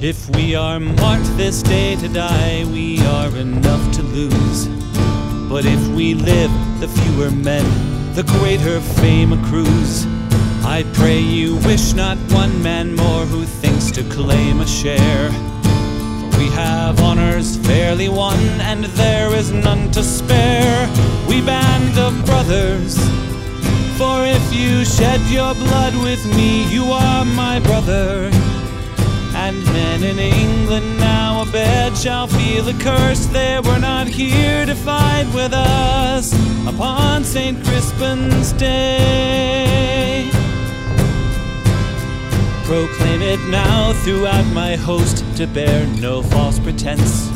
If we are marked this day to die, we are enough to lose. But if we live, the fewer men, the greater fame accrues. I pray you wish not one man more who thinks to claim a share. For we have honors fairly won, and there is none to spare. We band of brothers. For if you shed your blood with me, you are my brother. And men in England now abed shall feel the curse. They were not here to fight with us upon St. Crispin's Day. Proclaim it now throughout my host to bear no false pretense.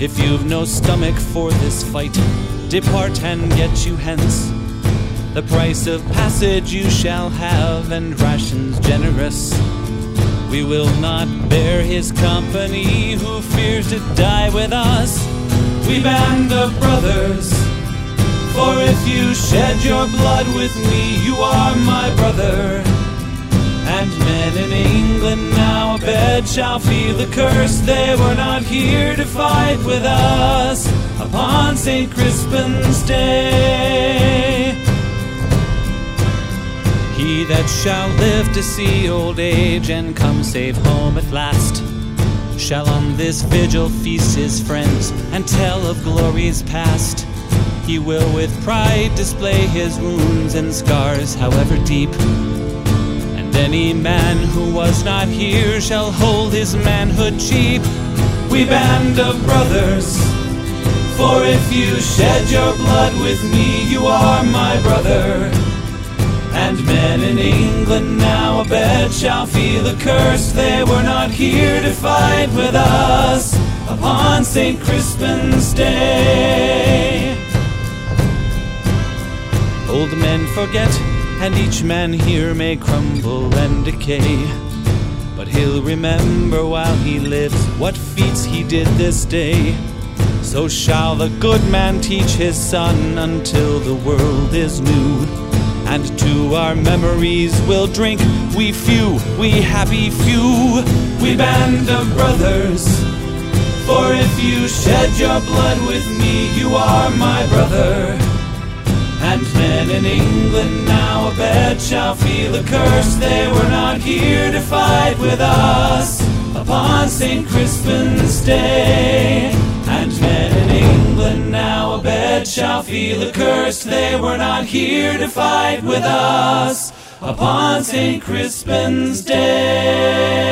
If you've no stomach for this fight, depart and get you hence. The price of passage you shall have, and rations generous. We will not bear his company who fears to die with us. We band of brothers. For if you shed your blood with me, you are my brother. And men in England now abed shall feel the curse. They were not here to fight with us upon St. Crispin's Day. That shall live to see old age and come safe home at last shall on this vigil feast his friends and tell of glories past. He will with pride display his wounds and scars, however deep. And any man who was not here shall hold his manhood cheap. We band of brothers. For if you shed your blood with me, you are my brother. And men in England now abed shall feel the curse. They were not here to fight with us upon St. Crispin's Day. Old men forget, and each man here may crumble and decay. But he'll remember while he lives what feats he did this day. So shall the good man teach his son until the world is new. And to our memories we'll drink, we few, we happy few, we band of brothers. For if you shed your blood with me, you are my brother. And men in England now abed shall feel a curse. They were not here to fight with us upon St. Crispin's Day. Feel accursed. They were not here to fight with us upon St. Crispin's Day.